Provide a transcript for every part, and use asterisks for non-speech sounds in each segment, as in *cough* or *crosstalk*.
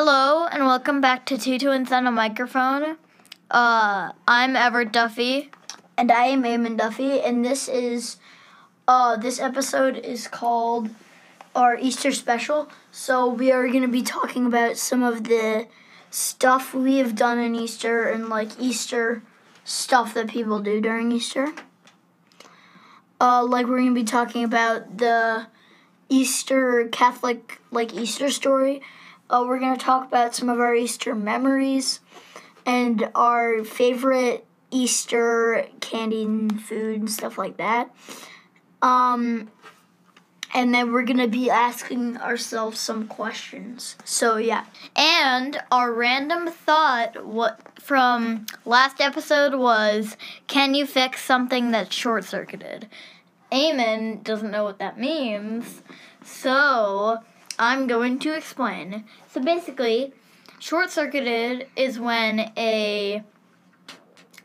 Hello and welcome back to Two Twins on a Microphone. Uh, I'm Everett Duffy. And I am Eamonn Duffy, and this is uh this episode is called our Easter special. So we are gonna be talking about some of the stuff we have done in Easter and like Easter stuff that people do during Easter. Uh like we're gonna be talking about the Easter Catholic like Easter story. Uh, we're gonna talk about some of our Easter memories and our favorite Easter candy and food and stuff like that. Um, and then we're gonna be asking ourselves some questions. So yeah, And our random thought what from last episode was can you fix something that's short circuited? Eamonn doesn't know what that means. So I'm going to explain. So basically, short circuited is when a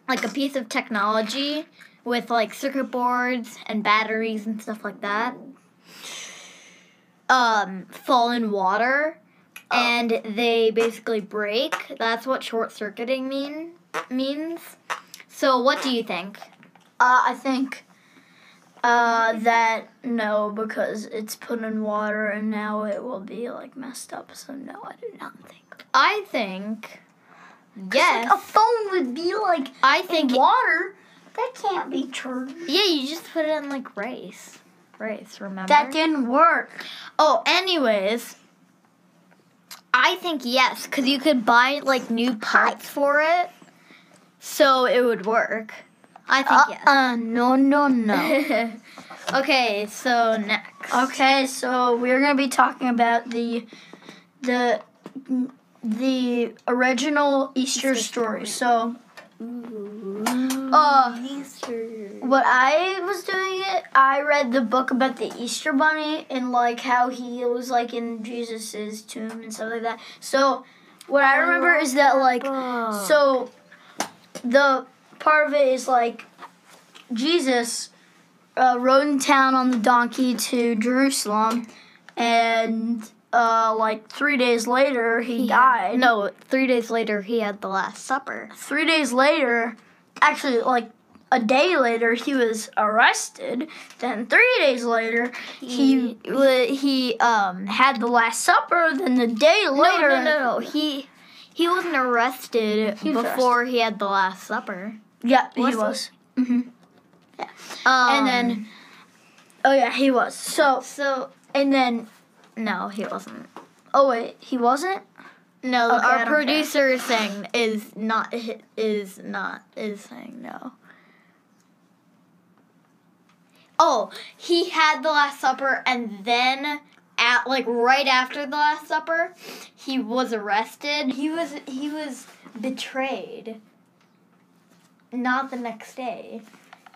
like a piece of technology with like circuit boards and batteries and stuff like that um fall in water and they basically break. That's what short circuiting mean means. So what do you think? uh, I think uh, that no, because it's put in water and now it will be like messed up. So no, I do not think. I think Like, yes. a phone would be like I in think water. That can't be true. yeah, you just put it in like rice. Rice, remember? That didn't work. Oh, anyways, I think yes, because you could buy like new parts for it, so it would work. I Uh, think uh, no, no, no. *laughs* okay, so next. okay, so we're gonna be talking about the the the original Easter, Easter story. story. So, uh, Easter. what I was doing it, I read the book about the Easter Bunny and like how he was like in Jesus's tomb and stuff like that. So, what I, remember is that like so the part of it is like Jesus uh, rode in town on the donkey to Jerusalem, and uh, like three days later he, died. No, three days later he had the Last Supper. three days later, actually like a day later, he was arrested. Then three days later, he, He he um had the Last Supper. Then the day later, no no no no he he wasn't arrested He was before he had the Last Supper. yeah, he Was was. hmm Um, and then, oh yeah, he was. So so and then, no he wasn't. oh wait, he wasn't. No, Okay, our don't care. producer is saying is not is not is saying no. Oh, he had the Last Supper, and then at like right after the Last Supper, he was arrested. He was he was betrayed. Not the next day.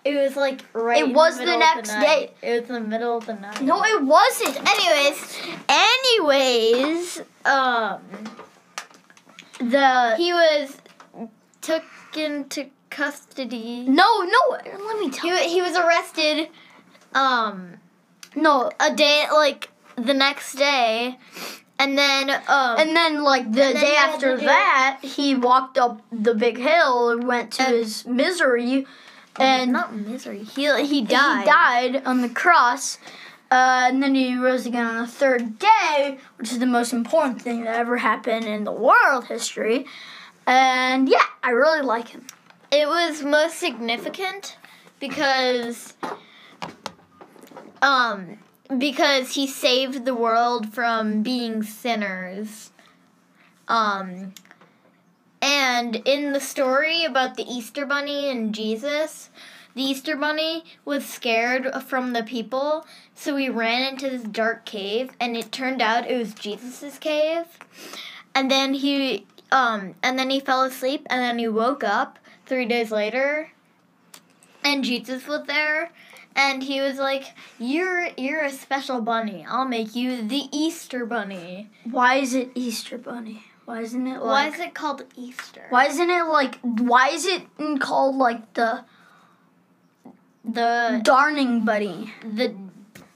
It was like right. It was the middle next night. day. It was the middle of the night. No, it wasn't. Anyways, anyways, um, The he was took into custody. no, no. Let me tell. He, he was arrested, um, No, a day like the next day, and then um, and then like the then day after that, he walked up the big hill and went to And- his misery, and not misery. He he died. he died on the cross. Uh, and then he rose again on the third day, which is the most important thing that ever happened in the world history. And yeah, I really like him. It was most significant because um because he saved the world from being sinners. Um and in the story about the Easter bunny and Jesus, the Easter bunny was scared from the people, so he ran into this dark cave and it turned out it was Jesus's cave. And then he um and then he fell asleep and then he woke up 3 days later and Jesus was there and he was like you're you're a special bunny. I'll make you the Easter bunny. Why is it Easter Bunny? Why isn't it like? Why is it called Easter? Why isn't it like? Why is it called like the The Darning Bunny? the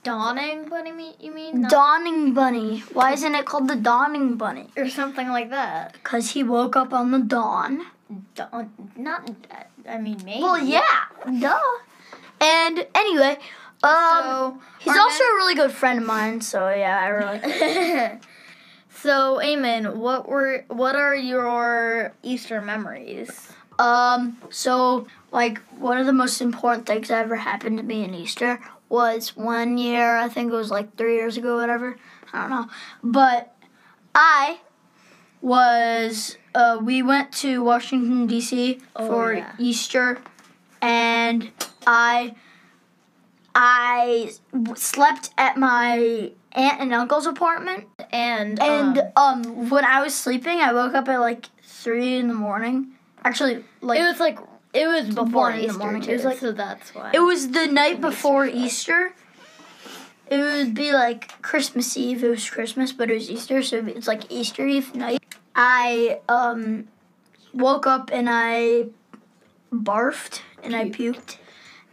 Dawning bunny, you mean? Not- Dawning bunny. Why isn't it called the dawning bunny? or something like that. Because he woke up on the dawn. Dawn, not, I mean, maybe. Well, yeah, duh. And anyway, um, So, he's also a really good friend of mine. So yeah, I really. *laughs* so, Eamonn, what were what are your Easter memories? Um, so like one of the most important things that ever happened to me in Easter was one year, I think it was like three years ago, whatever. I don't know. But I was uh, we went to Washington DC Oh, for yeah. Easter and I I slept at my aunt and uncle's apartment And and um, um, when I was sleeping, I woke up at like three in the morning. Actually, like it was like it was before one in the Easter morning. too, It was like- so that's why. it was the night Easter before. Easter. It would be like Christmas Eve. It was Christmas, but it was Easter, so it's like Easter Eve night. I um woke up and I barfed and I puked,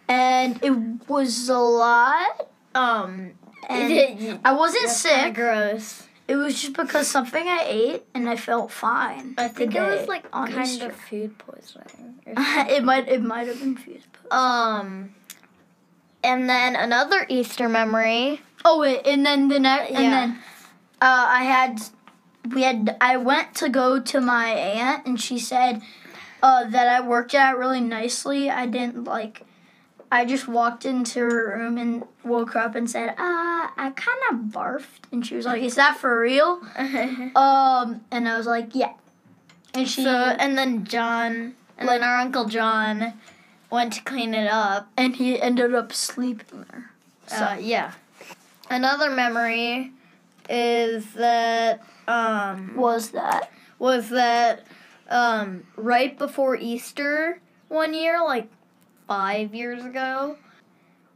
and it was a lot. um, And *laughs* I wasn't that's sick. gross. It was just because something I ate and I felt fine. I think it was like on kind Easter. of food poisoning. *laughs* it might it might have been fused. um, and then another Easter memory. Oh wait, and then the next, and Yeah. then uh, I had, we had, I went to go to my aunt, and she said uh, that I worked out really nicely. I didn't like, I just walked into her room and woke her up and said, uh, I kind of barfed, and she was like, "Is that for real?" *laughs* Um, and I was like, "Yeah," and she so and then John and then our uncle John went to clean it up. and he ended up sleeping there. So Uh, yeah. Another memory is that um was that? was that um right before Easter one year, like five years ago,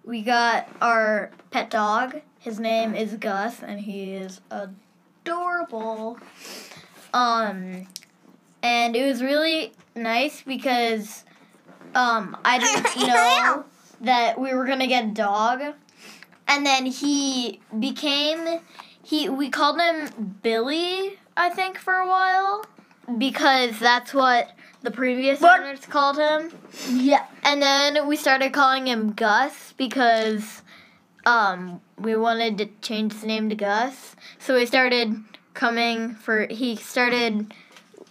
we got our pet dog. His name is Gus and he is adorable. Um and it was really nice because um I didn't *laughs* know that we were gonna get a dog. And then he became he we called him Billy, I think, for a while. Because that's what the previous owners called him. Yeah. And then we started calling him Gus because um we wanted to change his name to Gus. So we started coming for he started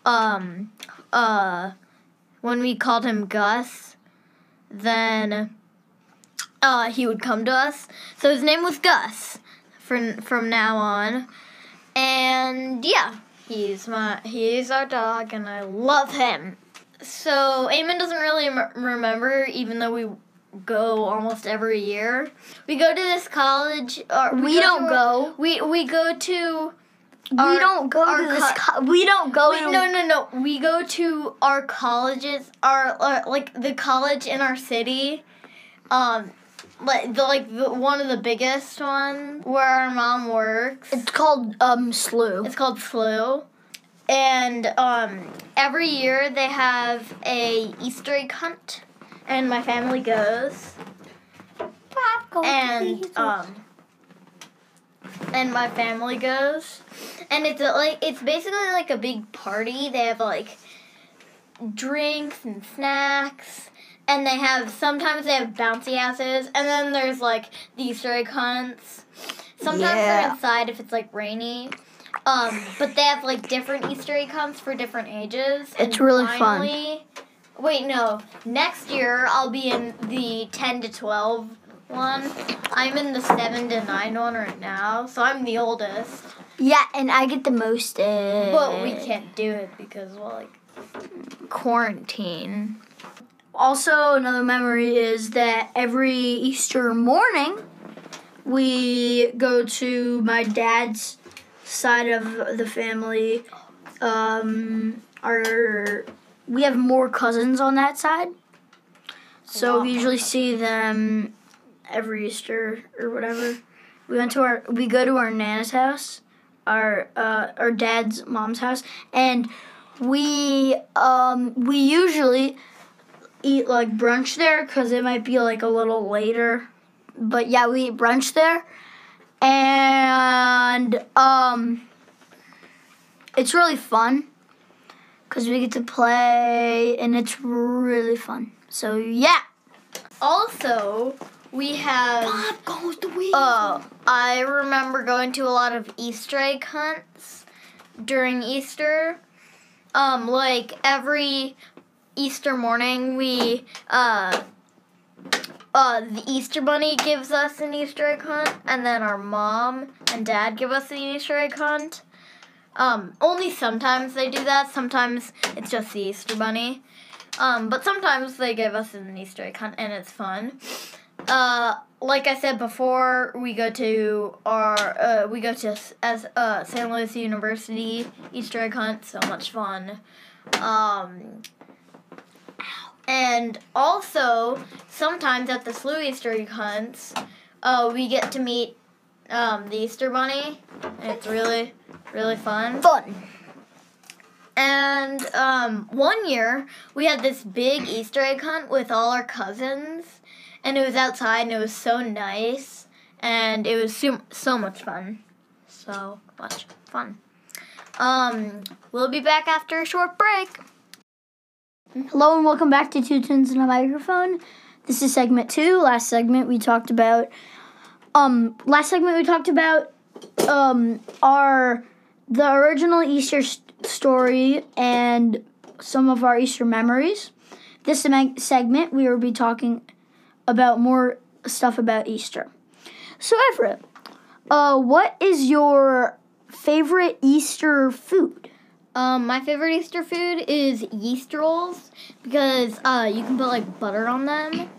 um uh when we called him Gus then uh he would come to us. So his name was Gus from from now on. And yeah, he's my he's our dog and I love him. So Eamonn doesn't really m- remember, even though we go almost every year. We go to this college. Or We go don't to- go. We we go to. we our- don't go to this. co- Co- we don't go. Wait, to, no, no, no. We go to our colleges, our, our like the college in our city, um, like the like the, one of the biggest ones where our mom works. It's called um SLU. It's called SLU. And um, every year they have a Easter egg hunt, and my family goes. And um, and my family goes, and it's a, like it's basically like a big party. They have like drinks and snacks. And they have sometimes they have bouncy houses, and then there's like the Easter egg hunts. Sometimes Yeah. they're inside if it's like rainy. Um, but they have like different Easter egg hunts for different ages. It's really fun. Wait, no. Next year I'll be in the 10 to 12 one. I'm in the 7 to 9 one right now, so I'm the oldest. yeah, and I get the most. Uh, But we can't do it because, well, like, quarantine. Also, another memory is that every Easter morning, we go to my dad's side of the family. Um, our we have more cousins on that side, so we usually see them every Easter or whatever. We went to our we go to our nana's house, our uh, our dad's mom's house, and we um we usually eat like brunch there because it might be like a little later but yeah, we eat brunch there, and um, it's really fun because we get to play, and it's really fun. So yeah. Also, we have. goes the wheel. Uh, I remember going to a lot of Easter egg hunts during Easter. Um, like every Easter morning, we uh, uh, the Easter Bunny gives us an Easter egg hunt, and then our mom and dad give us an Easter egg hunt. Um, only sometimes they do that. Sometimes it's just the Easter Bunny. Um, but sometimes they give us an Easter egg hunt, and it's fun. Uh, like I said before, we go to our uh, we go to as uh, Saint Louis University Easter egg hunt. So much fun. Um, and also sometimes at the SLU Easter egg hunts, uh, we get to meet um, the Easter Bunny. And it's really really fun. Fun. And um, one year we had this big Easter egg hunt with all our cousins, and it was outside, and it was so nice, and it was so, so much fun, so much fun. Um, we'll be back after a short break. Hello and welcome back to Two Twins and a Microphone. This is segment two. Last segment we talked about um last segment we talked about um our the original Easter s- story and some of our Easter memories. This seg- segment we will be talking about more stuff about Easter. So Everett, uh what is your favorite Easter food? Um, my favorite Easter food is yeast rolls because uh, you can put like butter on them,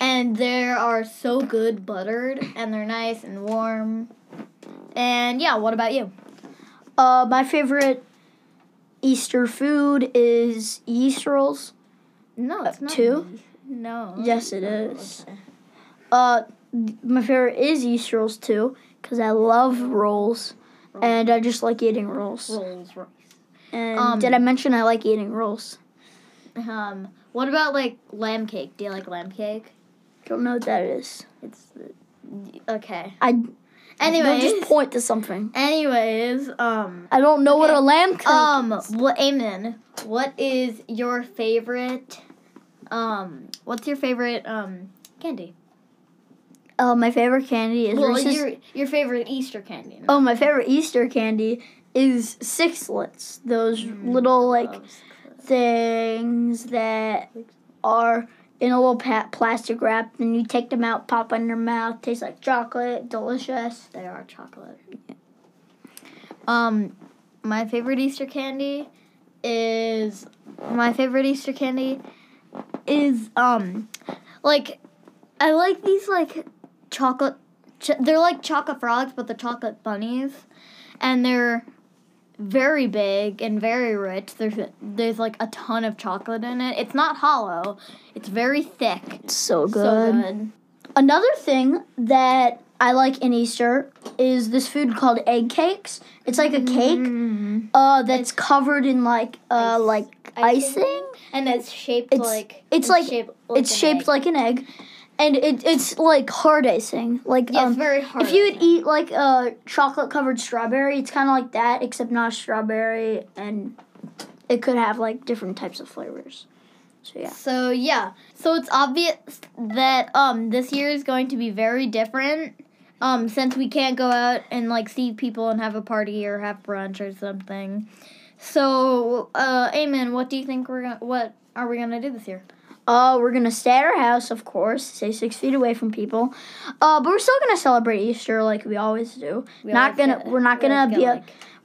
and they are so good buttered, and they're nice and warm. And yeah, what about you? Uh, my favorite Easter food is yeast rolls. No, it's not. two? No. Yes, it is. Uh, my favorite is yeast rolls too, because I love rolls, and I just like eating rolls. Rolls. rolls. And Um, did I mention I like eating rolls? Um, what about like lamb cake? Do you like lamb cake? Don't know what that is. It's okay. I don't Anyways, just point to something. anyways, um, I don't know what a lamb cake um, is. what, Eamonn? What is your favorite? Um, what's your favorite um candy? Uh, my favorite candy is Well, Reese's. your your favorite Easter candy. Oh, my favorite Easter candy is Sixlets. Those Mm, little like things that are in a little pa- plastic wrap. Then you take them out, pop in your mouth. Tastes like chocolate, delicious. They are chocolate. Um, my favorite Easter candy is my favorite Easter candy is um like I like these like chocolate. Ch- they're like chocolate frogs, but they're chocolate bunnies, and they're very big and very rich. There's there's like a ton of chocolate in it. It's not hollow. It's very thick. It's so good. So good. Another thing that I like in Easter is this food called egg cakes. It's like a cake Mm. uh, that's covered in like uh, Ice- like icing? icing. And it's shaped It's- like it's like- shaped it's an shaped egg. like an egg, and it, it's like hard icing. Like yeah, um, it's very hard. if you would eat like a chocolate covered strawberry, it's kind of like that, except not strawberry, and it could have like different types of flavors. So yeah. So yeah, so it's obvious that um this year is going to be very different. Um, since we can't go out and like see people and have a party or have brunch or something. So, uh, Eamonn, what do you think we're gonna what are we gonna do this year? Uh, we're gonna stay at our house, of course, stay six feet away from people. Uh, but we're still gonna celebrate Easter like we always do. We not always gonna. we're not we gonna be. A, like-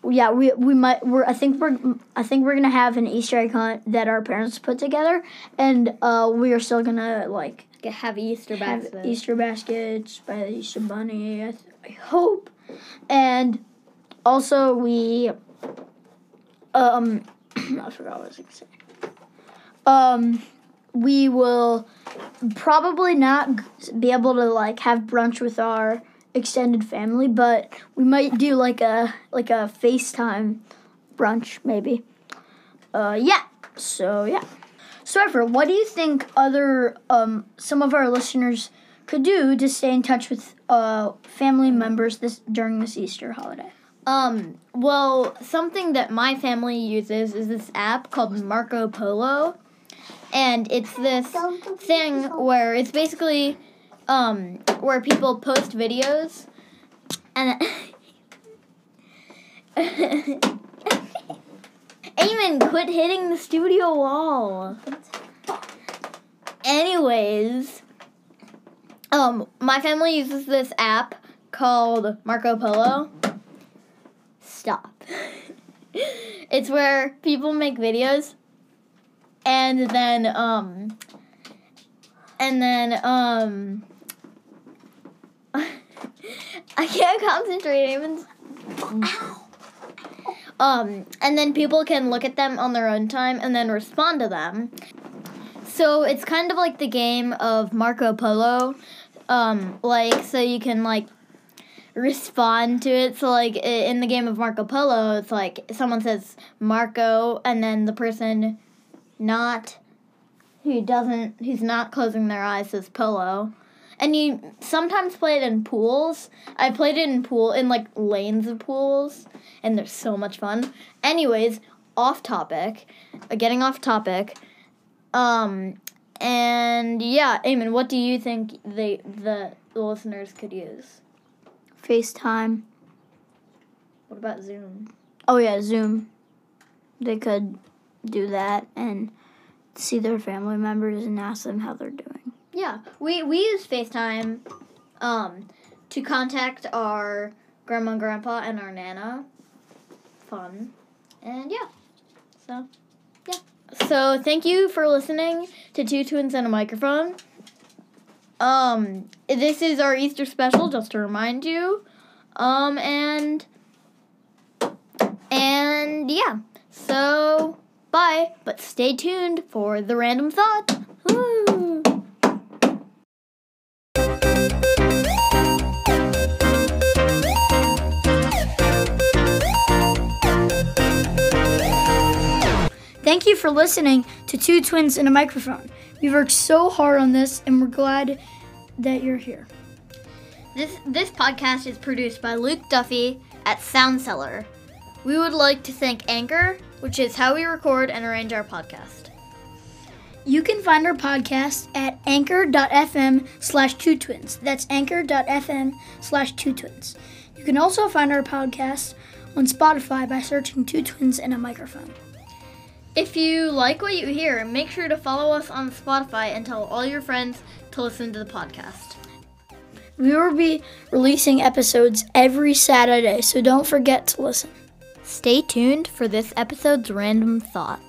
yeah, we we might. We're. I think we're. I think we're gonna have an Easter egg hunt that our parents put together, and uh, we are still gonna like get- have Easter have baskets. Easter baskets by the Easter Bunny. I, th- I hope, and also we. Um, *clears throat* I forgot what I was gonna say. Um, we will probably not be able to like have brunch with our extended family, but we might do like a like a FaceTime brunch maybe. Uh, yeah. So yeah. So, Ever, what do you think other um, some of our listeners could do to stay in touch with uh, family members this during this Easter holiday? Um, well, something that my family uses is this app called Marco Polo. And it's this thing where it's basically um where people post videos and *laughs* Eamonn, quit hitting the studio wall. Anyways, um, my family uses this app called Marco Polo. Stop. *laughs* it's where people make videos and then um and then um *laughs* I can't concentrate even um and then people can look at them on their own time and then respond to them. So it's kind of like the game of Marco Polo um like so you can like respond to it. So like in the game of Marco Polo it's like someone says Marco and then the person not who doesn't who's not closing their eyes says polo and you sometimes play it in pools. I played it in pool in like lanes of pools and they're so much fun. Anyways off topic uh, getting off topic um and yeah Eamonn, what do you think they the listeners could use? FaceTime. what about zoom? Oh yeah, Zoom. They could do that and see their family members and ask them how they're doing. Yeah, we we use FaceTime um to contact our grandma and grandpa and our nana. Fun. And yeah. So, yeah. So, thank you for listening to Two Twins and a Microphone. Um this is our Easter special just to remind you. Um and and yeah. So, bye, but stay tuned for the random thought. Thank you for listening to Two Twins and a Microphone. We worked so hard on this and we're glad that you're here. This this podcast is produced by Luke Duffy at Soundseller. We would like to thank Anchor, which is how we record and arrange our podcast. You can find our podcast at anchor.fm slash two twins. That's anchor.fm slash two twins. You can also find our podcast on Spotify by searching Two Twins and a Microphone. If you like what you hear, make sure to follow us on Spotify and tell all your friends to listen to the podcast. We will be releasing episodes every Saturday, so don't forget to listen. Stay tuned for this episode's random thought.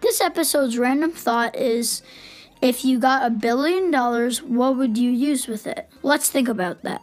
This episode's random thought is if you got a billion dollars, what would you use with it? Let's think about that.